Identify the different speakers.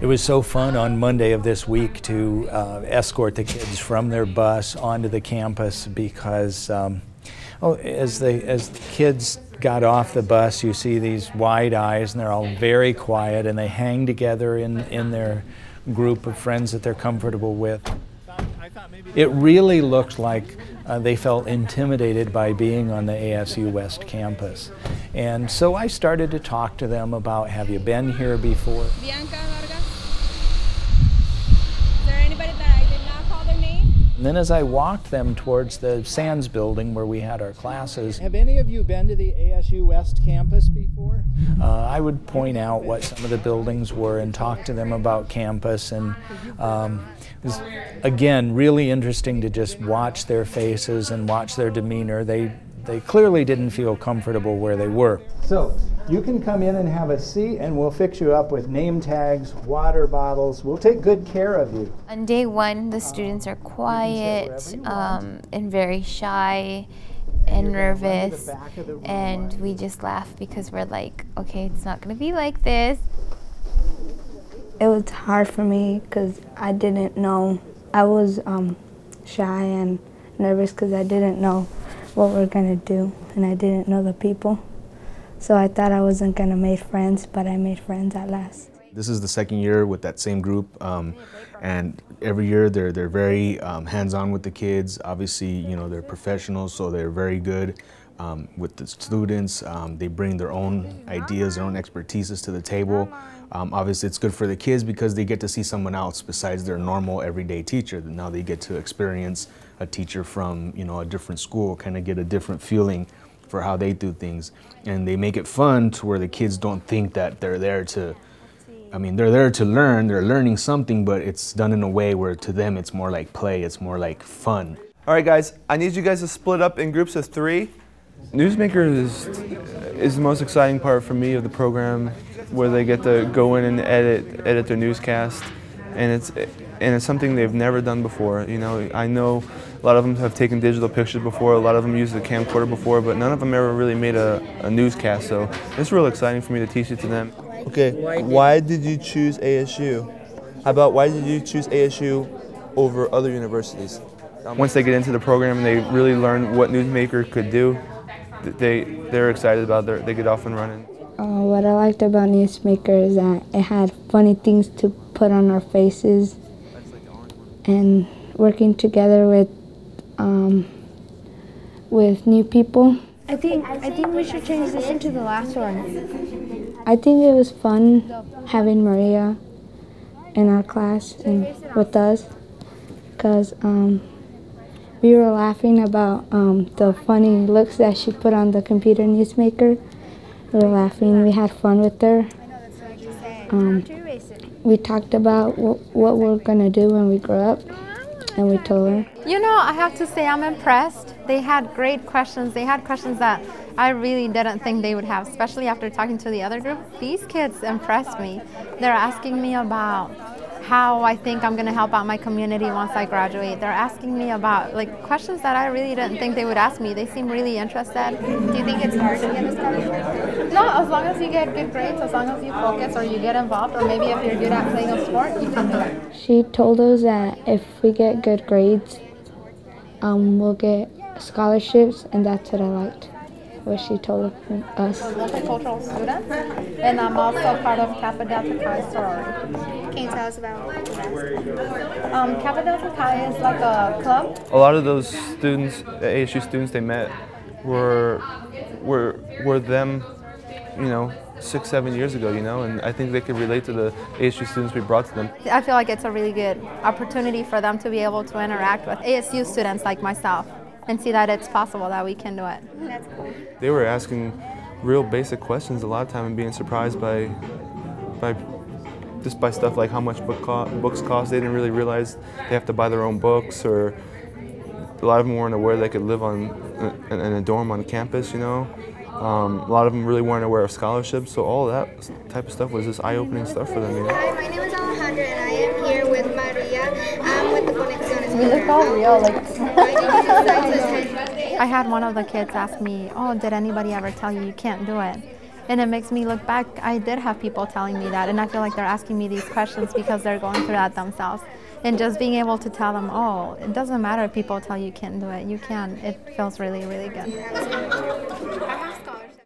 Speaker 1: It was so fun on Monday of this week to uh, escort the kids from their bus onto the campus because, um, oh, as they as the kids got off the bus, you see these wide eyes, and they're all very quiet, and they hang together in in their group of friends that they're comfortable with. It really looked like uh, they felt intimidated by being on the ASU West campus. And so I started to talk to them about have you been here before?
Speaker 2: Bianca Vargas. Is there anybody that I did not call their name?
Speaker 1: And then as I walked them towards the Sands building where we had our classes, have any of you been to the ASU West campus before? Uh, I would point out what some of the buildings were and talk to them about campus. And um, it was, again, really interesting to just watch their faces and watch their demeanor. They, they clearly didn't feel comfortable where they were. So you can come in and have a seat, and we'll fix you up with name tags, water bottles. We'll take good care of you.
Speaker 3: On day one, the students are quiet um, and very shy and nervous, and we just laugh because we're like, okay, it's not going to be like this.
Speaker 4: It was hard for me because I didn't know. I was um, shy and nervous because I didn't know what we are going to do, and I didn't know the people. So I thought I wasn't going to make friends, but I made friends at last.
Speaker 5: This is the second year with that same group, um, and every year they're they're very um, hands-on with the kids. Obviously, you know they're professionals, so they're very good um, with the students. Um, they bring their own ideas, their own expertises to the table. Um, obviously, it's good for the kids because they get to see someone else besides their normal everyday teacher. Now they get to experience a teacher from you know a different school, kind of get a different feeling for how they do things, and they make it fun to where the kids don't think that they're there to I mean, they're there to learn, they're learning something, but it's done in a way where to them it's more like play, it's more like fun.
Speaker 6: All right, guys, I need you guys to split up in groups of three. Newsmakers is, is the most exciting part for me of the program, where they get to go in and edit, edit their newscast, and it's, and it's something they've never done before. You know, I know a lot of them have taken digital pictures before, a lot of them used a camcorder before, but none of them ever really made a, a newscast, so it's real exciting for me to teach it to them.
Speaker 7: Okay, why did you choose ASU? How about why did you choose ASU over other universities?
Speaker 6: Once they get into the program and they really learn what Newsmaker could do, they they're excited about it. They get off and running.
Speaker 4: Uh, what I liked about Newsmaker is that it had funny things to put on our faces, and working together with um, with new people.
Speaker 8: I think I think we should change this into the last one.
Speaker 4: I think it was fun having Maria in our class and with us because um, we were laughing about um, the funny looks that she put on the computer newsmaker. We were laughing. We had fun with her. Um, we talked about what, what we're going to do when we grow up, and we told her.
Speaker 9: You know, I have to say I'm impressed. They had great questions. They had questions that I really didn't think they would have, especially after talking to the other group. These kids impressed me. They're asking me about how I think I'm going to help out my community once I graduate. They're asking me about like questions that I really didn't think they would ask me. They seem really interested.
Speaker 8: Do you think it's hard to get a scholarship?
Speaker 9: No, as long as you get good grades, as long as you focus or you get involved, or maybe if you're good at playing a sport, you can do it.
Speaker 4: She told us that if we get good grades, um, we'll get scholarships, and that's what I liked what she told us.
Speaker 9: I'm a multicultural student, and I'm also part of Kappa Delta Chi sorority.
Speaker 8: Can you tell us about the
Speaker 9: Um, Kappa Delta Chi is like a club.
Speaker 6: A lot of those students, ASU students they met, were were were them, you know, six, seven years ago, you know, and I think they could relate to the ASU students we brought to them.
Speaker 9: I feel like it's a really good opportunity for them to be able to interact with ASU students like myself and see that it's possible that we can do it.
Speaker 8: That's cool.
Speaker 6: They were asking real basic questions a lot of time and being surprised by by just by stuff like how much book co- books cost. They didn't really realize they have to buy their own books or a lot of them weren't aware they could live on in, in a dorm on campus, you know. Um, a lot of them really weren't aware of scholarships, so all that type of stuff was just eye-opening stuff for them. You know?
Speaker 10: Hi, my name is Alejandra, and I am here with Maria. I'm with the Conexiones.
Speaker 9: We look all real, like. I had one of the kids ask me, "Oh, did anybody ever tell you you can't do it?" And it makes me look back. I did have people telling me that, and I feel like they're asking me these questions because they're going through that themselves. And just being able to tell them, oh, it doesn't matter if people tell you can't do it, you can. It feels really, really good.